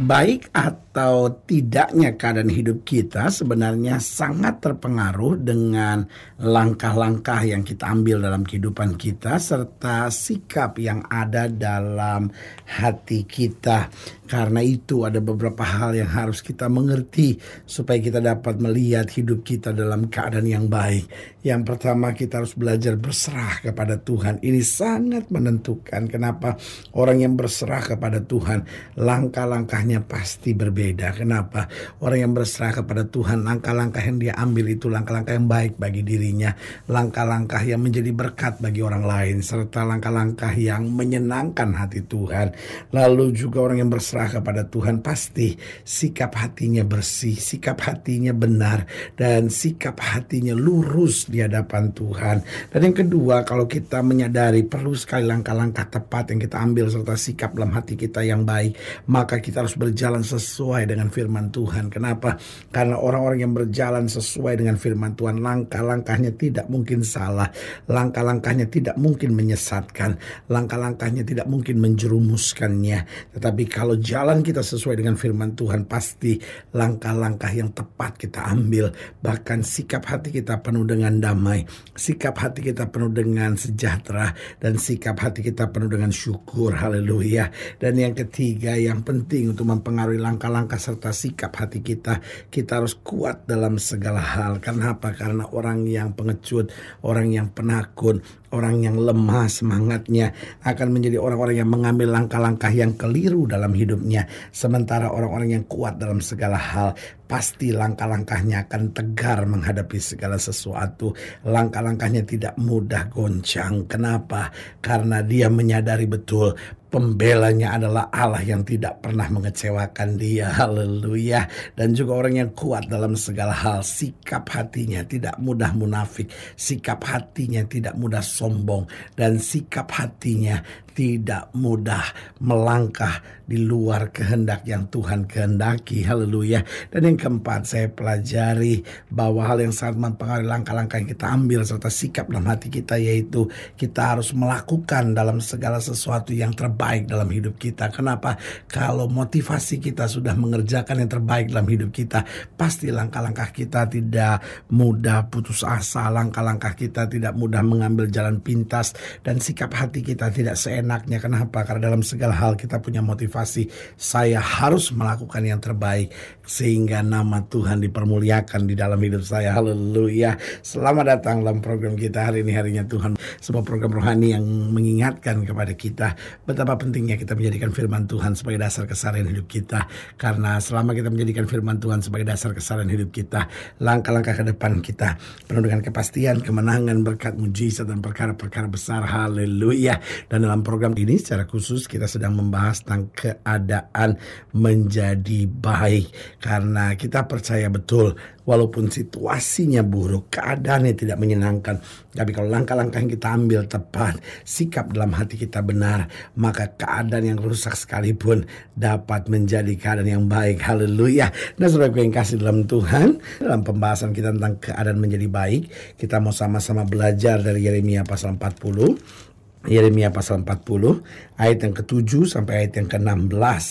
Baik atau tidaknya keadaan hidup kita sebenarnya sangat terpengaruh dengan langkah-langkah yang kita ambil dalam kehidupan kita serta sikap yang ada dalam hati kita. Karena itu ada beberapa hal yang harus kita mengerti supaya kita dapat melihat hidup kita dalam keadaan yang baik. Yang pertama kita harus belajar berserah kepada Tuhan. Ini sangat menentukan kenapa orang yang berserah kepada Tuhan langkah-langkahnya pasti berbeda. Kenapa? Orang yang berserah kepada Tuhan langkah-langkah yang dia ambil itu langkah-langkah yang baik bagi dirinya, langkah-langkah yang menjadi berkat bagi orang lain serta langkah-langkah yang menyenangkan hati Tuhan. Lalu juga orang yang berserah kepada Tuhan pasti sikap hatinya bersih, sikap hatinya benar dan sikap hatinya lurus di hadapan Tuhan. Dan yang kedua, kalau kita menyadari perlu sekali langkah-langkah tepat yang kita ambil serta sikap dalam hati kita yang baik, maka kita harus berjalan sesuai dengan firman Tuhan. Kenapa? Karena orang-orang yang berjalan sesuai dengan firman Tuhan, langkah-langkahnya tidak mungkin salah, langkah-langkahnya tidak mungkin menyesatkan, langkah-langkahnya tidak mungkin menjerumuskannya. Tetapi kalau jalan kita sesuai dengan firman Tuhan, pasti langkah-langkah yang tepat kita ambil. Bahkan sikap hati kita penuh dengan damai, sikap hati kita penuh dengan sejahtera, dan sikap hati kita penuh dengan syukur. Haleluya. Dan yang ketiga yang penting untuk mempengaruhi langkah-langkah serta sikap hati kita, kita harus kuat dalam segala hal. Kenapa? Karena orang yang pengecut, orang yang penakut, orang yang lemah semangatnya akan menjadi orang-orang yang mengambil langkah-langkah yang keliru dalam hidupnya. Sementara orang-orang yang kuat dalam segala hal pasti langkah-langkahnya akan tegar menghadapi segala sesuatu. Langkah-langkahnya tidak mudah goncang. Kenapa? Karena dia menyadari betul pembelanya adalah Allah yang tidak pernah mengecewakan dia. Haleluya. Dan juga orang yang kuat dalam segala hal. Sikap hatinya tidak mudah munafik. Sikap hatinya tidak mudah sombong. Dan sikap hatinya tidak mudah melangkah di luar kehendak yang Tuhan kehendaki. Haleluya. Dan yang keempat saya pelajari bahwa hal yang sangat mempengaruhi langkah-langkah yang kita ambil serta sikap dalam hati kita yaitu kita harus melakukan dalam segala sesuatu yang terbaik dalam hidup kita. Kenapa? Kalau motivasi kita sudah mengerjakan yang terbaik dalam hidup kita, pasti langkah-langkah kita tidak mudah putus asa, langkah-langkah kita tidak mudah mengambil jalan pintas dan sikap hati kita tidak seenak enaknya. Kenapa? Karena dalam segala hal kita punya motivasi. Saya harus melakukan yang terbaik sehingga nama Tuhan dipermuliakan di dalam hidup saya. Haleluya. Selamat datang dalam program kita hari ini harinya Tuhan. Sebuah program rohani yang mengingatkan kepada kita betapa pentingnya kita menjadikan firman Tuhan sebagai dasar keseharian hidup kita. Karena selama kita menjadikan firman Tuhan sebagai dasar keseharian hidup kita, langkah-langkah ke depan kita penuh dengan kepastian, kemenangan, berkat, mujizat dan perkara-perkara besar. Haleluya. Dan dalam program ini secara khusus kita sedang membahas tentang keadaan menjadi baik karena kita percaya betul walaupun situasinya buruk, keadaannya tidak menyenangkan, tapi kalau langkah-langkah yang kita ambil tepat, sikap dalam hati kita benar, maka keadaan yang rusak sekalipun dapat menjadi keadaan yang baik. Haleluya. Nah, saudara yang kasih dalam Tuhan, dalam pembahasan kita tentang keadaan menjadi baik, kita mau sama-sama belajar dari Yeremia pasal 40 Yeremia pasal 40 ayat yang ke-7 sampai ayat yang ke-16.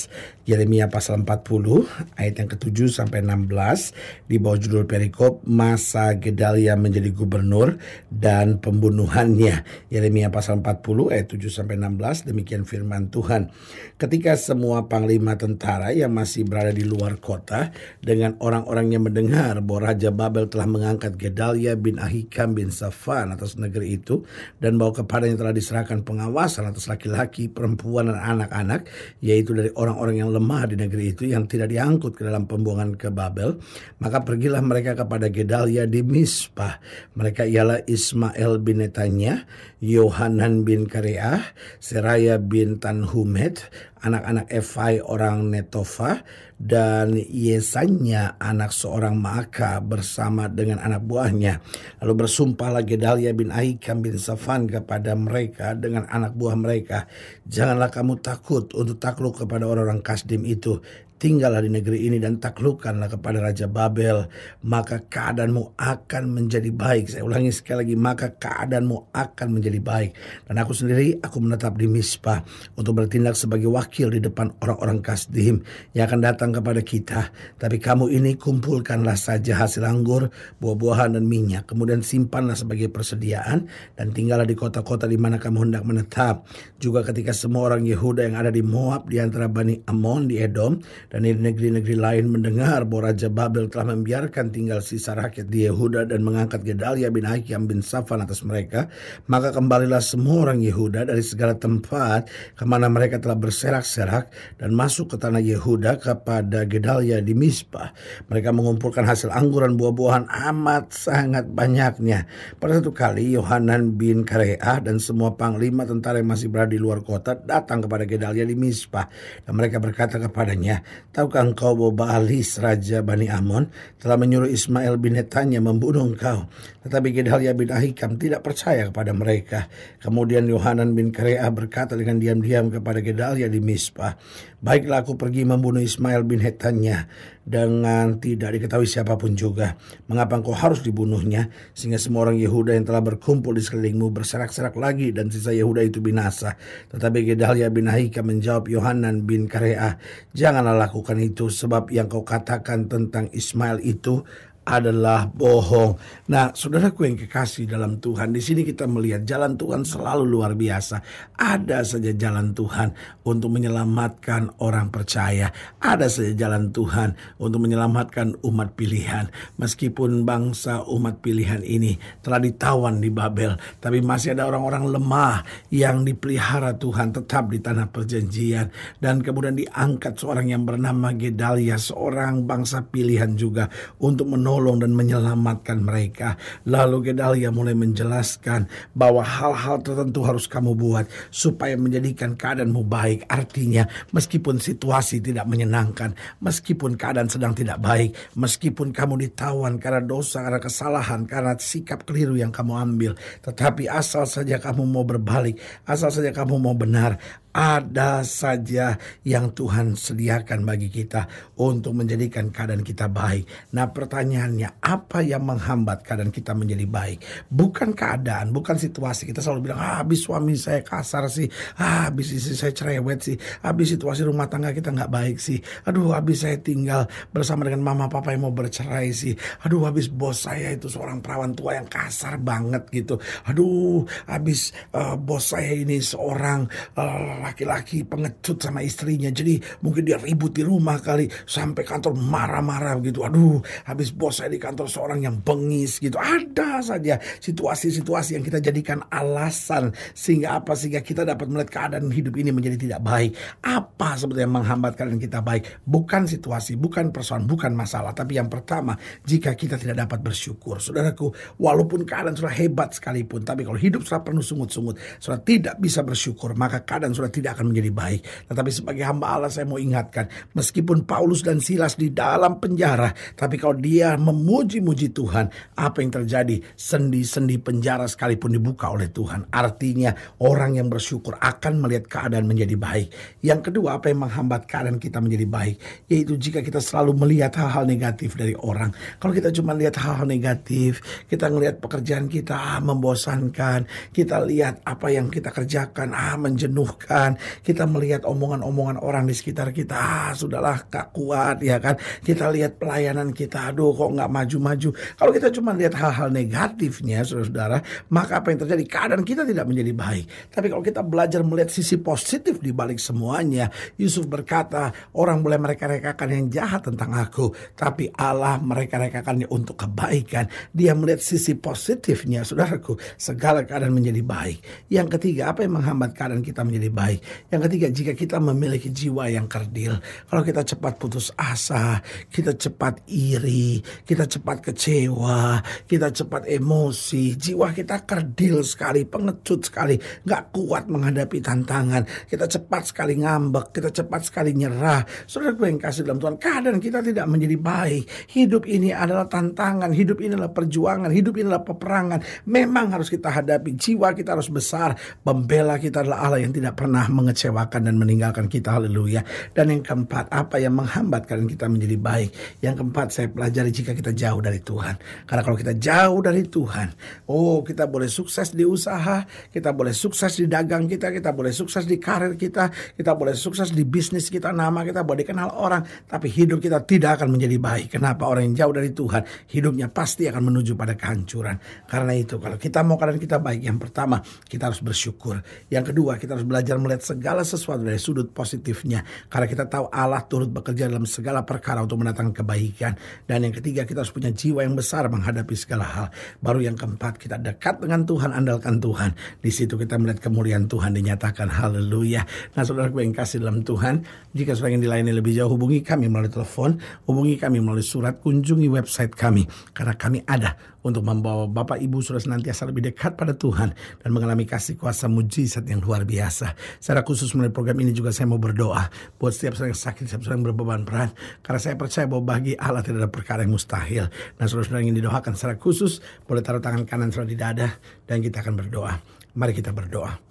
Yeremia pasal 40 ayat yang ke-7 sampai 16 di bawah judul perikop masa Gedalia menjadi gubernur dan pembunuhannya. Yeremia pasal 40 ayat 7 sampai 16 demikian firman Tuhan. Ketika semua panglima tentara yang masih berada di luar kota dengan orang-orang yang mendengar bahwa Raja Babel telah mengangkat Gedalia bin Ahikam bin Safan atas negeri itu dan bahwa kepadanya telah diserahkan pengawasan atas laki-laki, perempuan dan anak-anak yaitu dari orang-orang yang lemah di negeri itu yang tidak diangkut ke dalam pembuangan ke Babel, maka pergilah mereka kepada Gedalia di Mispah. Mereka ialah Ismail bin Netanya, Yohanan bin Kareah, Seraya bin Tanhumet, anak-anak Efai orang Netofa, dan Yesanya anak seorang Maaka bersama dengan anak buahnya. Lalu bersumpahlah Gedalia bin Ahikam bin Safan kepada mereka dengan anak buah mereka. Janganlah kamu takut untuk takluk kepada orang-orang Kasdim itu tinggallah di negeri ini dan taklukkanlah kepada Raja Babel, maka keadaanmu akan menjadi baik. Saya ulangi sekali lagi, maka keadaanmu akan menjadi baik. Dan aku sendiri, aku menetap di Mispa untuk bertindak sebagai wakil di depan orang-orang Kasdim yang akan datang kepada kita. Tapi kamu ini kumpulkanlah saja hasil anggur, buah-buahan dan minyak. Kemudian simpanlah sebagai persediaan dan tinggallah di kota-kota di mana kamu hendak menetap. Juga ketika semua orang Yehuda yang ada di Moab di antara Bani Amon di Edom dan di negeri-negeri lain mendengar bahwa Raja Babel telah membiarkan tinggal sisa rakyat di Yehuda dan mengangkat Gedalia bin Hakim bin Safan atas mereka, maka kembalilah semua orang Yehuda dari segala tempat ke mana mereka telah berserak-serak dan masuk ke tanah Yehuda kepada Gedalia di Mispa. Mereka mengumpulkan hasil angguran buah-buahan amat sangat banyaknya. Pada satu kali Yohanan bin Kareah dan semua panglima tentara yang masih berada di luar kota datang kepada Gedalia di Mispa dan mereka berkata kepadanya, Tahukah engkau bahwa Baalis Raja Bani Amon telah menyuruh Ismail bin Netanya membunuh engkau. Tetapi Gedalia bin Ahikam tidak percaya kepada mereka. Kemudian Yohanan bin Kareah berkata dengan diam-diam kepada Gedalia di Mispa, Baiklah aku pergi membunuh Ismail bin Hetanya dengan tidak diketahui siapa pun juga. Mengapa engkau harus dibunuhnya? Sehingga semua orang Yehuda yang telah berkumpul di sekelilingmu berserak-serak lagi dan sisa Yehuda itu binasa. Tetapi Gedalia bin Ahikam menjawab Yohanan bin Kareah, Janganlah lakukan itu sebab yang kau katakan tentang Ismail itu adalah bohong. Nah, saudaraku yang kekasih dalam Tuhan, di sini kita melihat jalan Tuhan selalu luar biasa. Ada saja jalan Tuhan untuk menyelamatkan orang percaya. Ada saja jalan Tuhan untuk menyelamatkan umat pilihan. Meskipun bangsa umat pilihan ini telah ditawan di Babel, tapi masih ada orang-orang lemah yang dipelihara Tuhan tetap di tanah perjanjian dan kemudian diangkat seorang yang bernama Gedalia, seorang bangsa pilihan juga untuk menolong menolong dan menyelamatkan mereka. Lalu Gedalia mulai menjelaskan bahwa hal-hal tertentu harus kamu buat supaya menjadikan keadaanmu baik. Artinya meskipun situasi tidak menyenangkan, meskipun keadaan sedang tidak baik, meskipun kamu ditawan karena dosa, karena kesalahan, karena sikap keliru yang kamu ambil, tetapi asal saja kamu mau berbalik, asal saja kamu mau benar, ada saja yang Tuhan sediakan bagi kita untuk menjadikan keadaan kita baik. Nah, pertanyaannya, apa yang menghambat keadaan kita menjadi baik? Bukan keadaan, bukan situasi. Kita selalu bilang, ah, habis suami saya kasar sih, ah, habis istri saya cerewet sih, habis situasi rumah tangga kita nggak baik sih, aduh, habis saya tinggal bersama dengan mama papa yang mau bercerai sih, aduh, habis bos saya itu seorang perawan tua yang kasar banget gitu, aduh, habis uh, bos saya ini seorang uh, laki-laki pengecut sama istrinya. Jadi mungkin dia ribut di rumah kali sampai kantor marah-marah gitu. Aduh, habis bos saya di kantor seorang yang bengis gitu. Ada saja situasi-situasi yang kita jadikan alasan sehingga apa sehingga kita dapat melihat keadaan hidup ini menjadi tidak baik. Apa sebetulnya yang menghambat keadaan kita baik? Bukan situasi, bukan persoalan, bukan masalah, tapi yang pertama, jika kita tidak dapat bersyukur. Saudaraku, walaupun keadaan sudah hebat sekalipun, tapi kalau hidup sudah penuh sungut-sungut, sudah tidak bisa bersyukur, maka keadaan sudah tidak akan menjadi baik. Tetapi sebagai hamba Allah saya mau ingatkan, meskipun Paulus dan Silas di dalam penjara, tapi kalau dia memuji-muji Tuhan, apa yang terjadi? Sendi-sendi penjara sekalipun dibuka oleh Tuhan. Artinya orang yang bersyukur akan melihat keadaan menjadi baik. Yang kedua, apa yang menghambat keadaan kita menjadi baik? Yaitu jika kita selalu melihat hal-hal negatif dari orang. Kalau kita cuma lihat hal-hal negatif, kita melihat pekerjaan kita ah, membosankan, kita lihat apa yang kita kerjakan ah menjenuhkan, Tuhan. Kita melihat omongan-omongan orang di sekitar kita, ah sudahlah gak kuat ya kan. Kita lihat pelayanan kita, aduh kok nggak maju-maju. Kalau kita cuma lihat hal-hal negatifnya, saudara-saudara, maka apa yang terjadi? Keadaan kita tidak menjadi baik. Tapi kalau kita belajar melihat sisi positif di balik semuanya, Yusuf berkata, orang boleh mereka-rekakan yang jahat tentang aku, tapi Allah mereka-rekakannya untuk kebaikan. Dia melihat sisi positifnya, saudaraku. Segala keadaan menjadi baik. Yang ketiga, apa yang menghambat keadaan kita menjadi baik? Yang ketiga, jika kita memiliki jiwa yang kerdil. Kalau kita cepat putus asa, kita cepat iri, kita cepat kecewa, kita cepat emosi, jiwa kita kerdil sekali, pengecut sekali, nggak kuat menghadapi tantangan. Kita cepat sekali ngambek, kita cepat sekali nyerah. Saudara gue yang kasih dalam Tuhan, keadaan kita tidak menjadi baik. Hidup ini adalah tantangan, hidup ini adalah perjuangan, hidup ini adalah peperangan. Memang harus kita hadapi, jiwa kita harus besar. Pembela kita adalah Allah yang tidak pernah mengecewakan dan meninggalkan kita, haleluya. Dan yang keempat, apa yang menghambat keadaan kita menjadi baik? Yang keempat, saya pelajari jika kita jauh dari Tuhan. Karena kalau kita jauh dari Tuhan, oh kita boleh sukses di usaha, kita boleh sukses di dagang kita, kita boleh sukses di karir kita, kita boleh sukses di bisnis kita, nama kita boleh dikenal orang, tapi hidup kita tidak akan menjadi baik. Kenapa? Orang yang jauh dari Tuhan, hidupnya pasti akan menuju pada kehancuran. Karena itu, kalau kita mau keadaan kita baik, yang pertama, kita harus bersyukur. Yang kedua, kita harus belajar melihat segala sesuatu dari sudut positifnya. Karena kita tahu Allah turut bekerja dalam segala perkara untuk mendatangkan kebaikan. Dan yang ketiga, kita harus punya jiwa yang besar menghadapi segala hal. Baru yang keempat, kita dekat dengan Tuhan, andalkan Tuhan. Di situ kita melihat kemuliaan Tuhan dinyatakan. Haleluya. Nah, saudara yang kasih dalam Tuhan, jika saudara ingin dilayani lebih jauh, hubungi kami melalui telepon, hubungi kami melalui surat, kunjungi website kami. Karena kami ada untuk membawa Bapak Ibu sudah senantiasa lebih dekat pada Tuhan dan mengalami kasih kuasa mujizat yang luar biasa. Secara khusus melalui program ini juga saya mau berdoa buat setiap orang yang sakit, setiap orang yang berbeban berat. Karena saya percaya bahwa bagi Allah tidak ada perkara yang mustahil. Nah saudara-saudara ingin didoakan secara khusus, boleh taruh tangan kanan saudara di dada dan kita akan berdoa. Mari kita berdoa.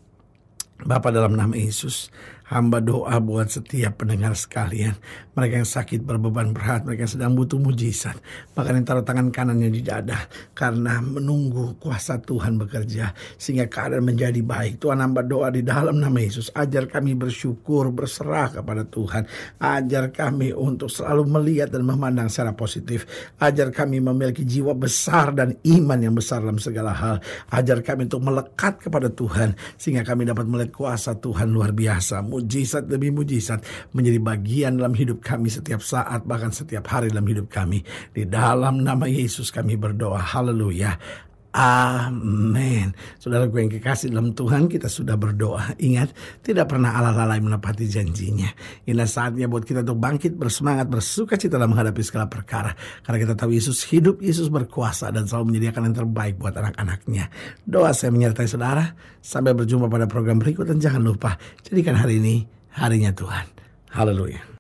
Bapak dalam nama Yesus, hamba doa buat setiap pendengar sekalian. Mereka yang sakit berbeban berat, mereka yang sedang butuh mujizat. Bahkan yang taruh tangan kanannya di dada. Karena menunggu kuasa Tuhan bekerja. Sehingga keadaan menjadi baik. Tuhan hamba doa di dalam nama Yesus. Ajar kami bersyukur, berserah kepada Tuhan. Ajar kami untuk selalu melihat dan memandang secara positif. Ajar kami memiliki jiwa besar dan iman yang besar dalam segala hal. Ajar kami untuk melekat kepada Tuhan. Sehingga kami dapat melihat kuasa Tuhan luar biasa mujizat demi mujizat menjadi bagian dalam hidup kami setiap saat bahkan setiap hari dalam hidup kami. Di dalam nama Yesus kami berdoa. Haleluya. Amin. Saudara gue yang kekasih dalam Tuhan kita sudah berdoa. Ingat, tidak pernah Allah lalai menepati janjinya. Inilah saatnya buat kita untuk bangkit bersemangat, bersuka cita dalam menghadapi segala perkara. Karena kita tahu Yesus hidup, Yesus berkuasa dan selalu menyediakan yang terbaik buat anak-anaknya. Doa saya menyertai saudara. Sampai berjumpa pada program berikut dan jangan lupa jadikan hari ini harinya Tuhan. Haleluya.